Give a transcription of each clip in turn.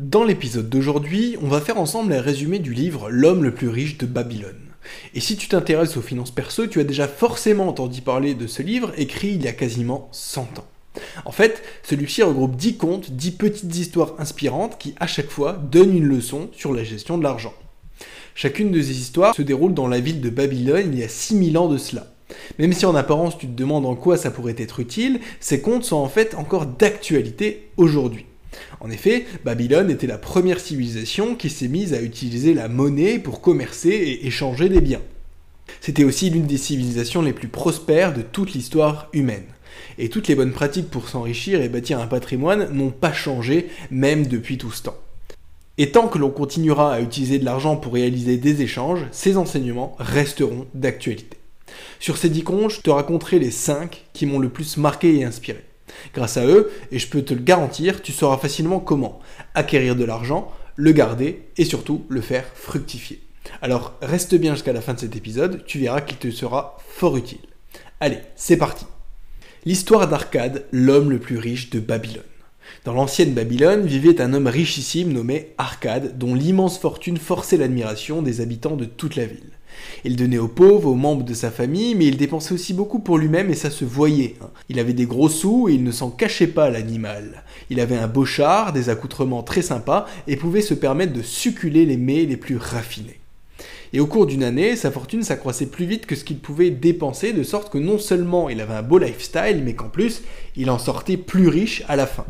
Dans l'épisode d'aujourd'hui, on va faire ensemble un résumé du livre L'homme le plus riche de Babylone. Et si tu t'intéresses aux finances perso, tu as déjà forcément entendu parler de ce livre écrit il y a quasiment 100 ans. En fait, celui-ci regroupe 10 contes, 10 petites histoires inspirantes qui, à chaque fois, donnent une leçon sur la gestion de l'argent. Chacune de ces histoires se déroule dans la ville de Babylone il y a 6000 ans de cela. Même si en apparence tu te demandes en quoi ça pourrait être utile, ces contes sont en fait encore d'actualité aujourd'hui. En effet, Babylone était la première civilisation qui s'est mise à utiliser la monnaie pour commercer et échanger des biens. C'était aussi l'une des civilisations les plus prospères de toute l'histoire humaine. Et toutes les bonnes pratiques pour s'enrichir et bâtir un patrimoine n'ont pas changé, même depuis tout ce temps. Et tant que l'on continuera à utiliser de l'argent pour réaliser des échanges, ces enseignements resteront d'actualité. Sur ces dix contes, je te raconterai les 5 qui m'ont le plus marqué et inspiré. Grâce à eux, et je peux te le garantir, tu sauras facilement comment acquérir de l'argent, le garder et surtout le faire fructifier. Alors reste bien jusqu'à la fin de cet épisode, tu verras qu'il te sera fort utile. Allez, c'est parti. L'histoire d'Arcade, l'homme le plus riche de Babylone. Dans l'ancienne Babylone vivait un homme richissime nommé Arcade, dont l'immense fortune forçait l'admiration des habitants de toute la ville. Il donnait aux pauvres, aux membres de sa famille, mais il dépensait aussi beaucoup pour lui-même et ça se voyait. Hein. Il avait des gros sous et il ne s'en cachait pas l'animal. Il avait un beau char, des accoutrements très sympas et pouvait se permettre de succuler les mets les plus raffinés. Et au cours d'une année, sa fortune s'accroissait plus vite que ce qu'il pouvait dépenser, de sorte que non seulement il avait un beau lifestyle, mais qu'en plus, il en sortait plus riche à la fin.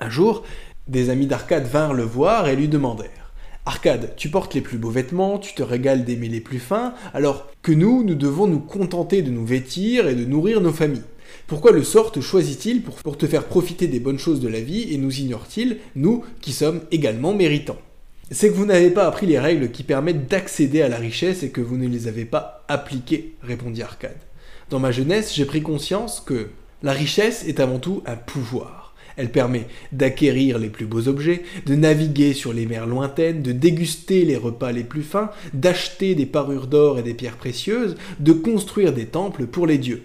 Un jour, des amis d'Arcade vinrent le voir et lui demandèrent Arcade, tu portes les plus beaux vêtements, tu te régales d'aimer les plus fins, alors que nous, nous devons nous contenter de nous vêtir et de nourrir nos familles. Pourquoi le sort te choisit-il pour, pour te faire profiter des bonnes choses de la vie et nous ignore-t-il, nous qui sommes également méritants? C'est que vous n'avez pas appris les règles qui permettent d'accéder à la richesse et que vous ne les avez pas appliquées, répondit Arcade. Dans ma jeunesse, j'ai pris conscience que la richesse est avant tout un pouvoir. Elle permet d'acquérir les plus beaux objets, de naviguer sur les mers lointaines, de déguster les repas les plus fins, d'acheter des parures d'or et des pierres précieuses, de construire des temples pour les dieux.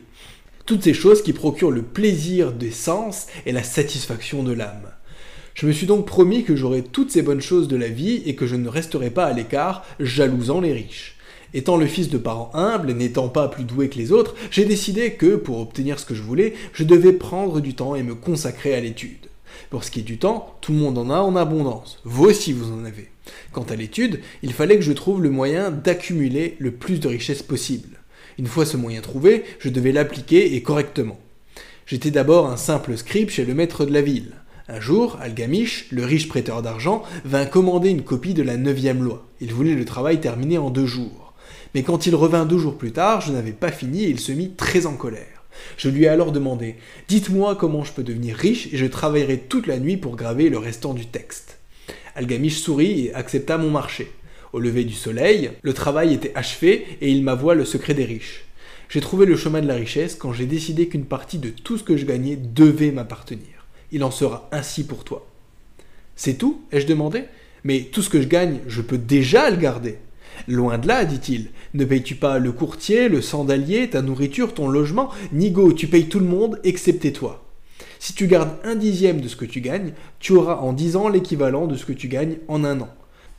Toutes ces choses qui procurent le plaisir des sens et la satisfaction de l'âme. Je me suis donc promis que j'aurais toutes ces bonnes choses de la vie et que je ne resterai pas à l'écart, jalousant les riches. Étant le fils de parents humbles et n'étant pas plus doué que les autres, j'ai décidé que, pour obtenir ce que je voulais, je devais prendre du temps et me consacrer à l'étude. Pour ce qui est du temps, tout le monde en a en abondance. Vous aussi vous en avez. Quant à l'étude, il fallait que je trouve le moyen d'accumuler le plus de richesses possible. Une fois ce moyen trouvé, je devais l'appliquer et correctement. J'étais d'abord un simple scribe chez le maître de la ville. Un jour, Algamish, le riche prêteur d'argent, vint commander une copie de la neuvième loi. Il voulait le travail terminé en deux jours. Mais quand il revint deux jours plus tard, je n'avais pas fini et il se mit très en colère. Je lui ai alors demandé Dites-moi comment je peux devenir riche et je travaillerai toute la nuit pour graver le restant du texte. Algamish sourit et accepta mon marché. Au lever du soleil, le travail était achevé et il m'avoua le secret des riches. J'ai trouvé le chemin de la richesse quand j'ai décidé qu'une partie de tout ce que je gagnais devait m'appartenir. Il en sera ainsi pour toi. C'est tout? ai-je demandé? Mais tout ce que je gagne, je peux déjà le garder. Loin de là, dit-il. Ne payes-tu pas le courtier, le sandalier, ta nourriture, ton logement? Nigo, tu payes tout le monde, excepté toi. Si tu gardes un dixième de ce que tu gagnes, tu auras en dix ans l'équivalent de ce que tu gagnes en un an.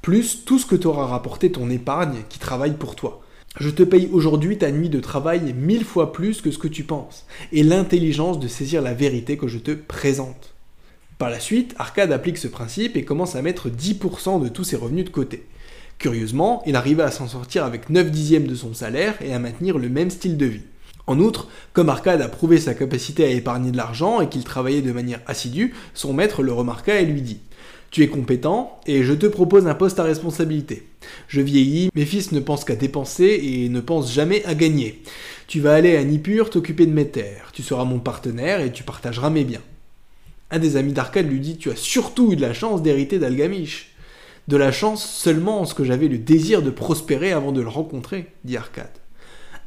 Plus tout ce que t'aura rapporté ton épargne qui travaille pour toi. Je te paye aujourd'hui ta nuit de travail mille fois plus que ce que tu penses, et l'intelligence de saisir la vérité que je te présente. Par la suite, Arcade applique ce principe et commence à mettre 10% de tous ses revenus de côté. Curieusement, il arriva à s'en sortir avec 9 dixièmes de son salaire et à maintenir le même style de vie. En outre, comme Arcade a prouvé sa capacité à épargner de l'argent et qu'il travaillait de manière assidue, son maître le remarqua et lui dit Tu es compétent et je te propose un poste à responsabilité. Je vieillis, mes fils ne pensent qu'à dépenser et ne pensent jamais à gagner. Tu vas aller à Nippur t'occuper de mes terres, tu seras mon partenaire et tu partageras mes biens. Un des amis d'Arcade lui dit Tu as surtout eu de la chance d'hériter d'Algamish. De la chance seulement en ce que j'avais le désir de prospérer avant de le rencontrer, dit Arcade.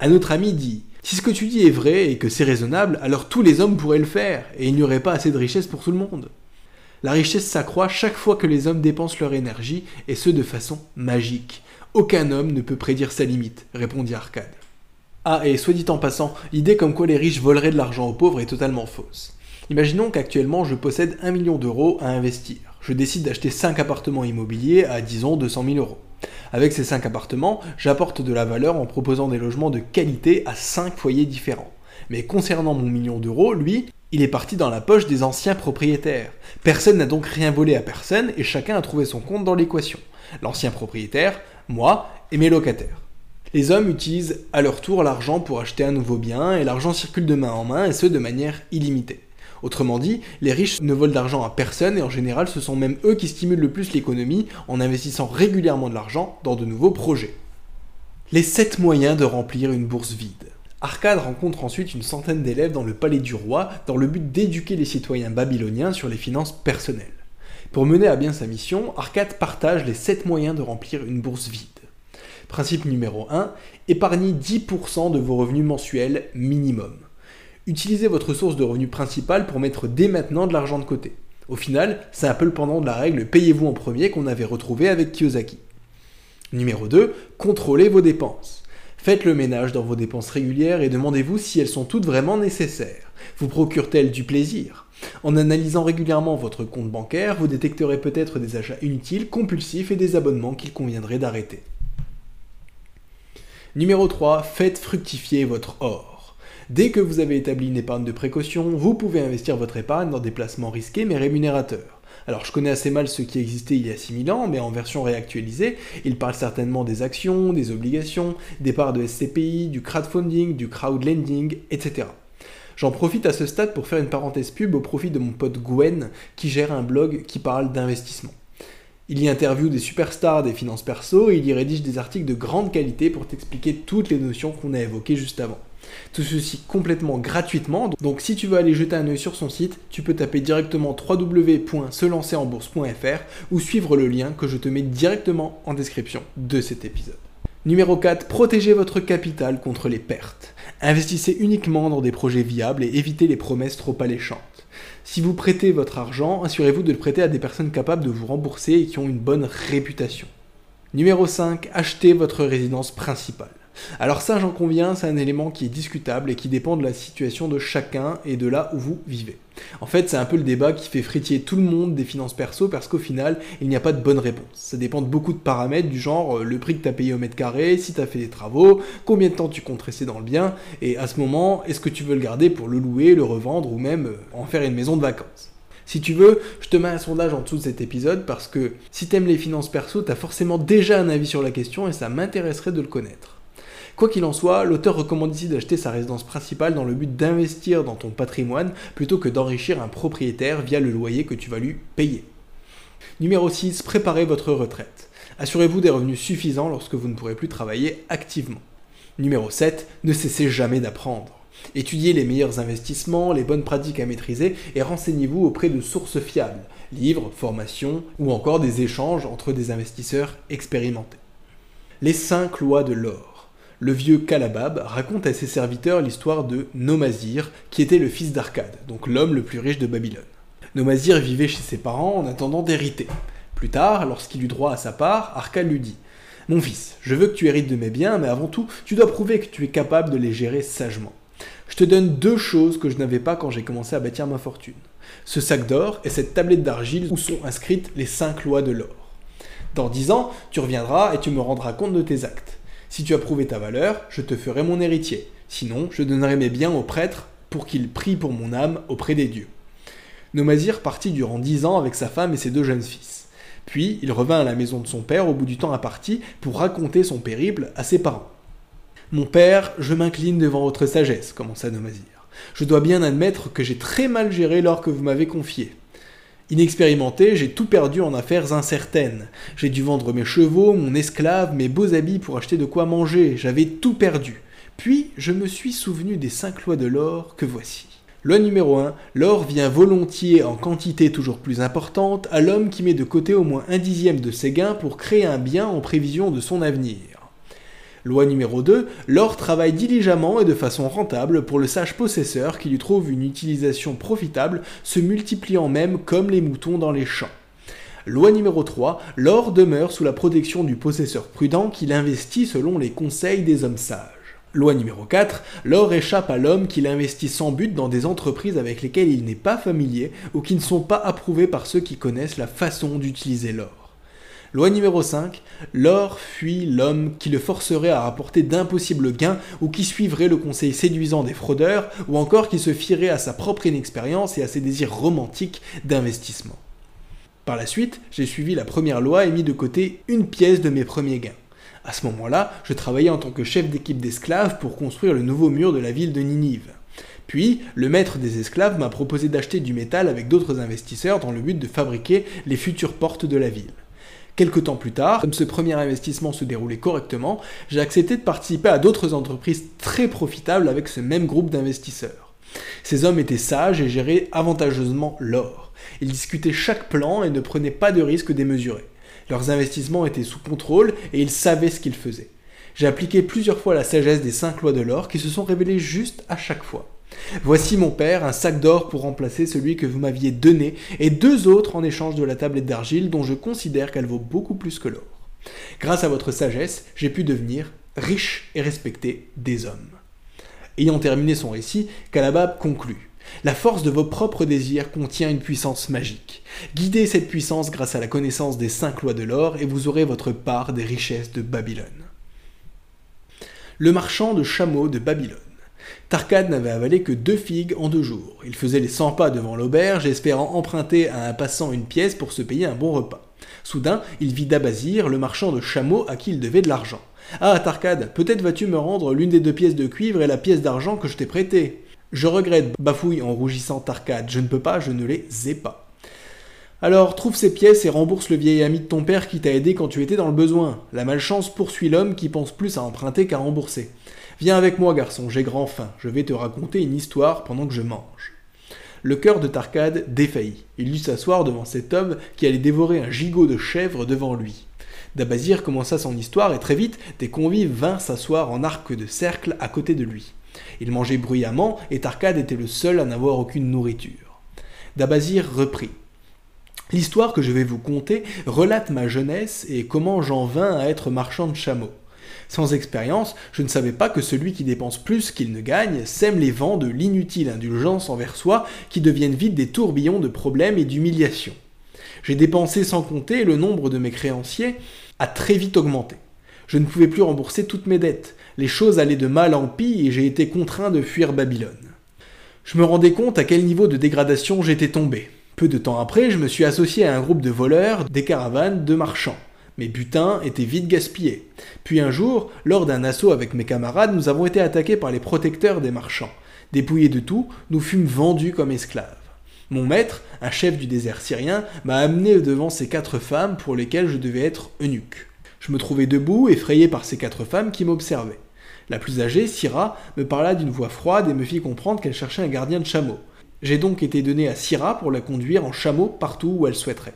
Un autre ami dit Si ce que tu dis est vrai et que c'est raisonnable, alors tous les hommes pourraient le faire, et il n'y aurait pas assez de richesse pour tout le monde. La richesse s'accroît chaque fois que les hommes dépensent leur énergie, et ce de façon magique. Aucun homme ne peut prédire sa limite, répondit Arcade. Ah, et soit dit en passant, l'idée comme quoi les riches voleraient de l'argent aux pauvres est totalement fausse. Imaginons qu'actuellement je possède 1 million d'euros à investir. Je décide d'acheter 5 appartements immobiliers à disons 200 000 euros. Avec ces 5 appartements, j'apporte de la valeur en proposant des logements de qualité à 5 foyers différents. Mais concernant mon million d'euros, lui, il est parti dans la poche des anciens propriétaires. Personne n'a donc rien volé à personne et chacun a trouvé son compte dans l'équation. L'ancien propriétaire, moi et mes locataires. Les hommes utilisent à leur tour l'argent pour acheter un nouveau bien et l'argent circule de main en main et ce de manière illimitée. Autrement dit, les riches ne volent d'argent à personne et en général ce sont même eux qui stimulent le plus l'économie en investissant régulièrement de l'argent dans de nouveaux projets. Les 7 moyens de remplir une bourse vide. Arcade rencontre ensuite une centaine d'élèves dans le palais du roi dans le but d'éduquer les citoyens babyloniens sur les finances personnelles. Pour mener à bien sa mission, Arcade partage les 7 moyens de remplir une bourse vide. Principe numéro 1, épargnez 10% de vos revenus mensuels minimum. Utilisez votre source de revenus principale pour mettre dès maintenant de l'argent de côté. Au final, c'est un peu le pendant de la règle payez-vous en premier qu'on avait retrouvé avec Kiyosaki. Numéro 2, contrôlez vos dépenses. Faites le ménage dans vos dépenses régulières et demandez-vous si elles sont toutes vraiment nécessaires. Vous procurent-elles du plaisir? En analysant régulièrement votre compte bancaire, vous détecterez peut-être des achats inutiles, compulsifs et des abonnements qu'il conviendrait d'arrêter. Numéro 3, faites fructifier votre or. Dès que vous avez établi une épargne de précaution, vous pouvez investir votre épargne dans des placements risqués mais rémunérateurs. Alors je connais assez mal ce qui existait il y a 6000 ans, mais en version réactualisée, il parle certainement des actions, des obligations, des parts de SCPI, du crowdfunding, du crowdlending, etc. J'en profite à ce stade pour faire une parenthèse pub au profit de mon pote Gwen qui gère un blog qui parle d'investissement. Il y interviewe des superstars des finances perso et il y rédige des articles de grande qualité pour t'expliquer toutes les notions qu'on a évoquées juste avant. Tout ceci complètement gratuitement, donc si tu veux aller jeter un œil sur son site, tu peux taper directement www.selancerenbourse.fr ou suivre le lien que je te mets directement en description de cet épisode. Numéro 4, protégez votre capital contre les pertes. Investissez uniquement dans des projets viables et évitez les promesses trop alléchantes. Si vous prêtez votre argent, assurez-vous de le prêter à des personnes capables de vous rembourser et qui ont une bonne réputation. Numéro 5, achetez votre résidence principale. Alors ça, j'en conviens, c'est un élément qui est discutable et qui dépend de la situation de chacun et de là où vous vivez. En fait, c'est un peu le débat qui fait fritiller tout le monde des finances perso parce qu'au final, il n'y a pas de bonne réponse. Ça dépend de beaucoup de paramètres du genre euh, le prix que tu as payé au mètre carré, si tu as fait des travaux, combien de temps tu comptes rester dans le bien, et à ce moment, est-ce que tu veux le garder pour le louer, le revendre ou même euh, en faire une maison de vacances? Si tu veux, je te mets un sondage en dessous de cet épisode parce que si t'aimes les finances perso, t'as forcément déjà un avis sur la question et ça m'intéresserait de le connaître. Quoi qu'il en soit, l'auteur recommande ici d'acheter sa résidence principale dans le but d'investir dans ton patrimoine plutôt que d'enrichir un propriétaire via le loyer que tu vas lui payer. Numéro 6, préparez votre retraite. Assurez-vous des revenus suffisants lorsque vous ne pourrez plus travailler activement. Numéro 7, ne cessez jamais d'apprendre. Étudiez les meilleurs investissements, les bonnes pratiques à maîtriser et renseignez-vous auprès de sources fiables, livres, formations ou encore des échanges entre des investisseurs expérimentés. Les 5 lois de l'or le vieux Kalabab raconte à ses serviteurs l'histoire de Nomazir, qui était le fils d'Arcade, donc l'homme le plus riche de Babylone. Nomazir vivait chez ses parents en attendant d'hériter. Plus tard, lorsqu'il eut droit à sa part, Arcade lui dit Mon fils, je veux que tu hérites de mes biens, mais avant tout, tu dois prouver que tu es capable de les gérer sagement. Je te donne deux choses que je n'avais pas quand j'ai commencé à bâtir ma fortune. Ce sac d'or et cette tablette d'argile où sont inscrites les cinq lois de l'or. Dans dix ans, tu reviendras et tu me rendras compte de tes actes. Si tu as prouvé ta valeur, je te ferai mon héritier. Sinon, je donnerai mes biens au prêtre pour qu'il prie pour mon âme auprès des dieux. Nomazir partit durant dix ans avec sa femme et ses deux jeunes fils. Puis il revint à la maison de son père au bout du temps imparti pour raconter son périple à ses parents. Mon père, je m'incline devant votre sagesse, commença Nomazir. Je dois bien admettre que j'ai très mal géré l'or que vous m'avez confié. Inexpérimenté, j'ai tout perdu en affaires incertaines. J'ai dû vendre mes chevaux, mon esclave, mes beaux habits pour acheter de quoi manger. J'avais tout perdu. Puis je me suis souvenu des cinq lois de l'or que voici. Loi numéro 1, l'or vient volontiers en quantité toujours plus importante à l'homme qui met de côté au moins un dixième de ses gains pour créer un bien en prévision de son avenir. Loi numéro 2, l'or travaille diligemment et de façon rentable pour le sage possesseur qui lui trouve une utilisation profitable, se multipliant même comme les moutons dans les champs. Loi numéro 3, l'or demeure sous la protection du possesseur prudent qui l'investit selon les conseils des hommes sages. Loi numéro 4, l'or échappe à l'homme qui l'investit sans but dans des entreprises avec lesquelles il n'est pas familier ou qui ne sont pas approuvées par ceux qui connaissent la façon d'utiliser l'or. Loi numéro 5, l'or fuit l'homme qui le forcerait à rapporter d'impossibles gains ou qui suivrait le conseil séduisant des fraudeurs ou encore qui se fierait à sa propre inexpérience et à ses désirs romantiques d'investissement. Par la suite, j'ai suivi la première loi et mis de côté une pièce de mes premiers gains. À ce moment-là, je travaillais en tant que chef d'équipe d'esclaves pour construire le nouveau mur de la ville de Ninive. Puis, le maître des esclaves m'a proposé d'acheter du métal avec d'autres investisseurs dans le but de fabriquer les futures portes de la ville. Quelque temps plus tard, comme ce premier investissement se déroulait correctement, j'ai accepté de participer à d'autres entreprises très profitables avec ce même groupe d'investisseurs. Ces hommes étaient sages et géraient avantageusement l'or. Ils discutaient chaque plan et ne prenaient pas de risques démesurés. Leurs investissements étaient sous contrôle et ils savaient ce qu'ils faisaient. J'ai appliqué plusieurs fois la sagesse des cinq lois de l'or qui se sont révélées justes à chaque fois. Voici mon père, un sac d'or pour remplacer celui que vous m'aviez donné, et deux autres en échange de la tablette d'argile dont je considère qu'elle vaut beaucoup plus que l'or. Grâce à votre sagesse, j'ai pu devenir riche et respecté des hommes. Ayant terminé son récit, Kalabab conclut. La force de vos propres désirs contient une puissance magique. Guidez cette puissance grâce à la connaissance des cinq lois de l'or et vous aurez votre part des richesses de Babylone. Le marchand de chameaux de Babylone. Tarkad n'avait avalé que deux figues en deux jours. Il faisait les 100 pas devant l'auberge, espérant emprunter à un passant une pièce pour se payer un bon repas. Soudain, il vit Dabazir, le marchand de chameaux à qui il devait de l'argent. Ah, Tarkad, peut-être vas-tu me rendre l'une des deux pièces de cuivre et la pièce d'argent que je t'ai prêtée. Je regrette, bafouille en rougissant Tarkad, je ne peux pas, je ne les ai pas. Alors trouve ces pièces et rembourse le vieil ami de ton père qui t'a aidé quand tu étais dans le besoin. La malchance poursuit l'homme qui pense plus à emprunter qu'à rembourser. Viens avec moi, garçon, j'ai grand faim. Je vais te raconter une histoire pendant que je mange. Le cœur de Tarcade défaillit. Il dut s'asseoir devant cet homme qui allait dévorer un gigot de chèvre devant lui. Dabazir commença son histoire et très vite, des convives vinrent s'asseoir en arc de cercle à côté de lui. Il mangeait bruyamment et Tarcade était le seul à n'avoir aucune nourriture. Dabazir reprit. L'histoire que je vais vous conter relate ma jeunesse et comment j'en vins à être marchand de chameaux. Sans expérience, je ne savais pas que celui qui dépense plus qu'il ne gagne sème les vents de l'inutile indulgence envers soi qui deviennent vite des tourbillons de problèmes et d'humiliations. J'ai dépensé sans compter le nombre de mes créanciers a très vite augmenté. Je ne pouvais plus rembourser toutes mes dettes. Les choses allaient de mal en pis et j'ai été contraint de fuir Babylone. Je me rendais compte à quel niveau de dégradation j'étais tombé. Peu de temps après, je me suis associé à un groupe de voleurs, des caravanes, de marchands. Mes butins étaient vite gaspillés. Puis un jour, lors d'un assaut avec mes camarades, nous avons été attaqués par les protecteurs des marchands. Dépouillés de tout, nous fûmes vendus comme esclaves. Mon maître, un chef du désert syrien, m'a amené devant ces quatre femmes pour lesquelles je devais être eunuque. Je me trouvais debout, effrayé par ces quatre femmes qui m'observaient. La plus âgée, Syrah, me parla d'une voix froide et me fit comprendre qu'elle cherchait un gardien de chameau. J'ai donc été donné à Syrah pour la conduire en chameau partout où elle souhaiterait.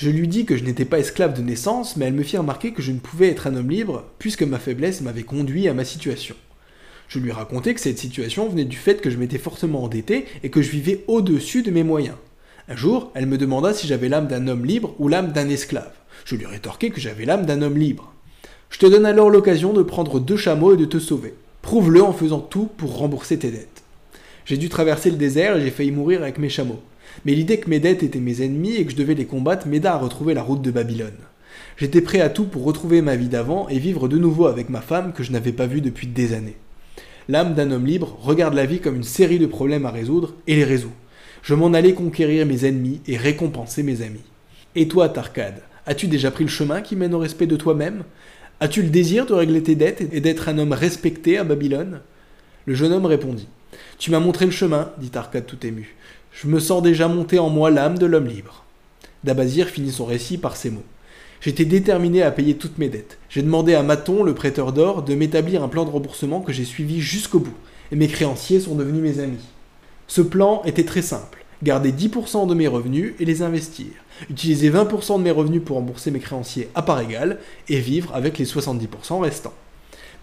Je lui dis que je n'étais pas esclave de naissance, mais elle me fit remarquer que je ne pouvais être un homme libre, puisque ma faiblesse m'avait conduit à ma situation. Je lui racontai que cette situation venait du fait que je m'étais fortement endetté et que je vivais au-dessus de mes moyens. Un jour, elle me demanda si j'avais l'âme d'un homme libre ou l'âme d'un esclave. Je lui rétorquai que j'avais l'âme d'un homme libre. Je te donne alors l'occasion de prendre deux chameaux et de te sauver. Prouve-le en faisant tout pour rembourser tes dettes. J'ai dû traverser le désert et j'ai failli mourir avec mes chameaux mais l'idée que mes dettes étaient mes ennemis et que je devais les combattre m'aida à retrouver la route de Babylone. J'étais prêt à tout pour retrouver ma vie d'avant et vivre de nouveau avec ma femme que je n'avais pas vue depuis des années. L'âme d'un homme libre regarde la vie comme une série de problèmes à résoudre et les résout. Je m'en allais conquérir mes ennemis et récompenser mes amis. Et toi, Tarkad, as-tu déjà pris le chemin qui mène au respect de toi-même? As-tu le désir de régler tes dettes et d'être un homme respecté à Babylone? Le jeune homme répondit. Tu m'as montré le chemin, dit Tarkad tout ému. Je me sens déjà monter en moi l'âme de l'homme libre. Dabazir finit son récit par ces mots. J'étais déterminé à payer toutes mes dettes. J'ai demandé à Maton, le prêteur d'or, de m'établir un plan de remboursement que j'ai suivi jusqu'au bout, et mes créanciers sont devenus mes amis. Ce plan était très simple. Garder 10% de mes revenus et les investir. Utiliser 20% de mes revenus pour rembourser mes créanciers à part égale et vivre avec les 70% restants.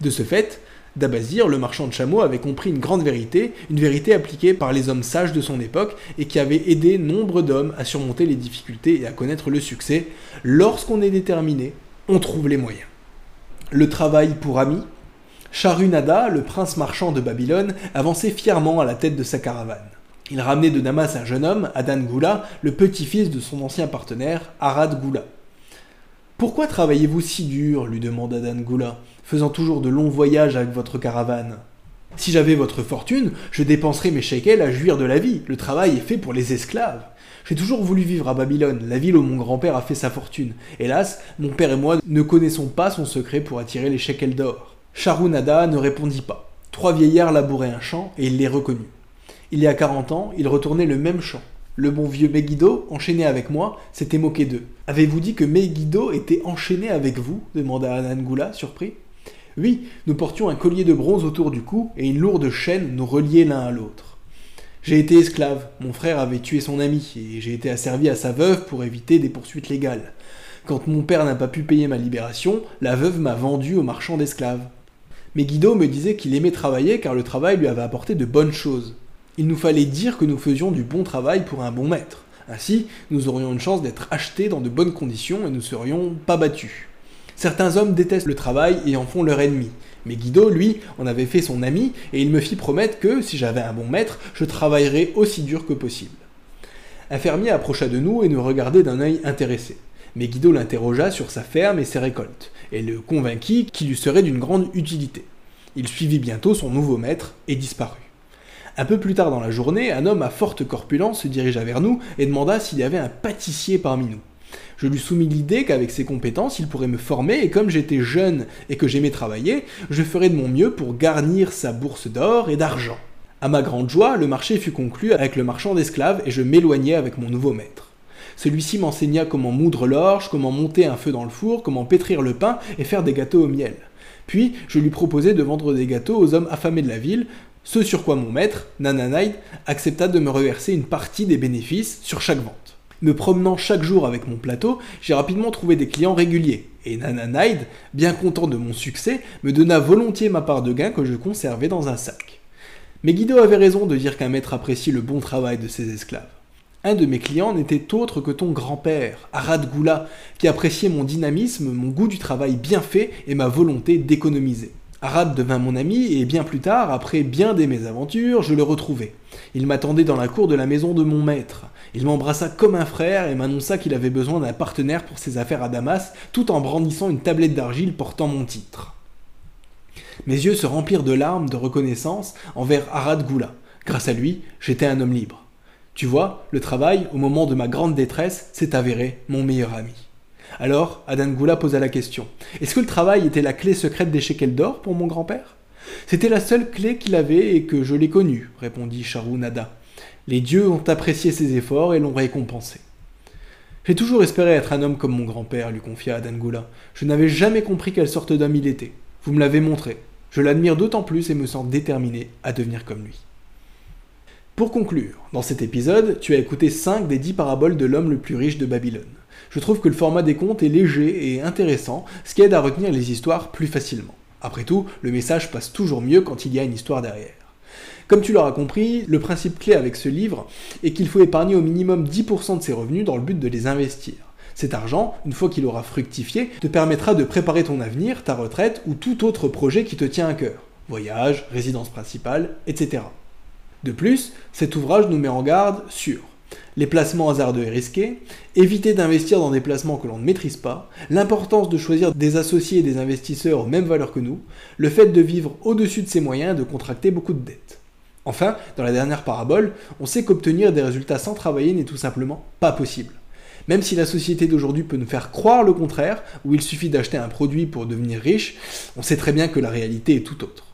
De ce fait, Dabazir, le marchand de chameaux, avait compris une grande vérité, une vérité appliquée par les hommes sages de son époque et qui avait aidé nombre d'hommes à surmonter les difficultés et à connaître le succès. Lorsqu'on est déterminé, on trouve les moyens. Le travail pour ami Charunada, le prince marchand de Babylone, avançait fièrement à la tête de sa caravane. Il ramenait de Damas un jeune homme, Adan Goula, le petit-fils de son ancien partenaire, Arad Goula. Pourquoi travaillez-vous si dur? lui demanda Adan Goula faisant toujours de longs voyages avec votre caravane. Si j'avais votre fortune, je dépenserais mes shekels à jouir de la vie. Le travail est fait pour les esclaves. J'ai toujours voulu vivre à Babylone, la ville où mon grand-père a fait sa fortune. Hélas, mon père et moi ne connaissons pas son secret pour attirer les shekels d'or. Charunada ne répondit pas. Trois vieillards labouraient un champ et il les reconnut. Il y a quarante ans, il retournait le même champ. Le bon vieux Megiddo, enchaîné avec moi, s'était moqué d'eux. Avez-vous dit que Megiddo était enchaîné avec vous? demanda Anangoula, surpris. Oui, nous portions un collier de bronze autour du cou et une lourde chaîne nous reliait l'un à l'autre. J'ai été esclave, mon frère avait tué son ami, et j'ai été asservi à sa veuve pour éviter des poursuites légales. Quand mon père n'a pas pu payer ma libération, la veuve m'a vendu au marchand d'esclaves. Mais Guido me disait qu'il aimait travailler car le travail lui avait apporté de bonnes choses. Il nous fallait dire que nous faisions du bon travail pour un bon maître. Ainsi, nous aurions une chance d'être achetés dans de bonnes conditions et nous serions pas battus. Certains hommes détestent le travail et en font leur ennemi. Mais Guido, lui, en avait fait son ami et il me fit promettre que, si j'avais un bon maître, je travaillerais aussi dur que possible. Un fermier approcha de nous et nous regardait d'un œil intéressé. Mais Guido l'interrogea sur sa ferme et ses récoltes, et le convainquit qu'il lui serait d'une grande utilité. Il suivit bientôt son nouveau maître et disparut. Un peu plus tard dans la journée, un homme à forte corpulence se dirigea vers nous et demanda s'il y avait un pâtissier parmi nous. Je lui soumis l'idée qu'avec ses compétences, il pourrait me former, et comme j'étais jeune et que j'aimais travailler, je ferais de mon mieux pour garnir sa bourse d'or et d'argent. À ma grande joie, le marché fut conclu avec le marchand d'esclaves et je m'éloignai avec mon nouveau maître. Celui-ci m'enseigna comment moudre l'orge, comment monter un feu dans le four, comment pétrir le pain et faire des gâteaux au miel. Puis je lui proposai de vendre des gâteaux aux hommes affamés de la ville, ce sur quoi mon maître, Nananaïd, accepta de me reverser une partie des bénéfices sur chaque vente. Me promenant chaque jour avec mon plateau, j'ai rapidement trouvé des clients réguliers, et Nana bien content de mon succès, me donna volontiers ma part de gain que je conservais dans un sac. Mais Guido avait raison de dire qu'un maître apprécie le bon travail de ses esclaves. Un de mes clients n'était autre que ton grand-père, Arad Goula, qui appréciait mon dynamisme, mon goût du travail bien fait et ma volonté d'économiser. Arad devint mon ami et bien plus tard, après bien des mésaventures, je le retrouvai. Il m'attendait dans la cour de la maison de mon maître. Il m'embrassa comme un frère et m'annonça qu'il avait besoin d'un partenaire pour ses affaires à Damas, tout en brandissant une tablette d'argile portant mon titre. Mes yeux se remplirent de larmes de reconnaissance envers Arad Goula. Grâce à lui, j'étais un homme libre. Tu vois, le travail, au moment de ma grande détresse, s'est avéré mon meilleur ami. Alors, Adan Goula posa la question. Est-ce que le travail était la clé secrète des shekels d'or pour mon grand-père? C'était la seule clé qu'il avait et que je l'ai connue, répondit Charou Nada. Les dieux ont apprécié ses efforts et l'ont récompensé. J'ai toujours espéré être un homme comme mon grand-père, lui confia Adangoula. Je n'avais jamais compris quelle sorte d'homme il était. Vous me l'avez montré. Je l'admire d'autant plus et me sens déterminé à devenir comme lui. Pour conclure, dans cet épisode, tu as écouté 5 des 10 paraboles de l'homme le plus riche de Babylone. Je trouve que le format des contes est léger et intéressant, ce qui aide à retenir les histoires plus facilement. Après tout, le message passe toujours mieux quand il y a une histoire derrière. Comme tu l'auras compris, le principe clé avec ce livre est qu'il faut épargner au minimum 10% de ses revenus dans le but de les investir. Cet argent, une fois qu'il aura fructifié, te permettra de préparer ton avenir, ta retraite ou tout autre projet qui te tient à cœur. Voyage, résidence principale, etc. De plus, cet ouvrage nous met en garde sur les placements hasardeux et risqués, éviter d'investir dans des placements que l'on ne maîtrise pas, l'importance de choisir des associés et des investisseurs aux mêmes valeurs que nous, le fait de vivre au-dessus de ses moyens et de contracter beaucoup de dettes. Enfin, dans la dernière parabole, on sait qu'obtenir des résultats sans travailler n'est tout simplement pas possible. Même si la société d'aujourd'hui peut nous faire croire le contraire, où il suffit d'acheter un produit pour devenir riche, on sait très bien que la réalité est tout autre.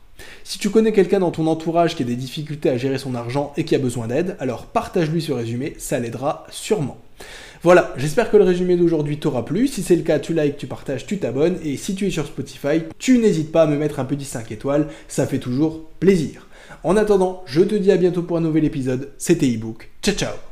Si tu connais quelqu'un dans ton entourage qui a des difficultés à gérer son argent et qui a besoin d'aide, alors partage-lui ce résumé, ça l'aidera sûrement. Voilà, j'espère que le résumé d'aujourd'hui t'aura plu. Si c'est le cas, tu likes, tu partages, tu t'abonnes. Et si tu es sur Spotify, tu n'hésites pas à me mettre un petit 5 étoiles, ça fait toujours plaisir. En attendant, je te dis à bientôt pour un nouvel épisode. C'était ebook. Ciao ciao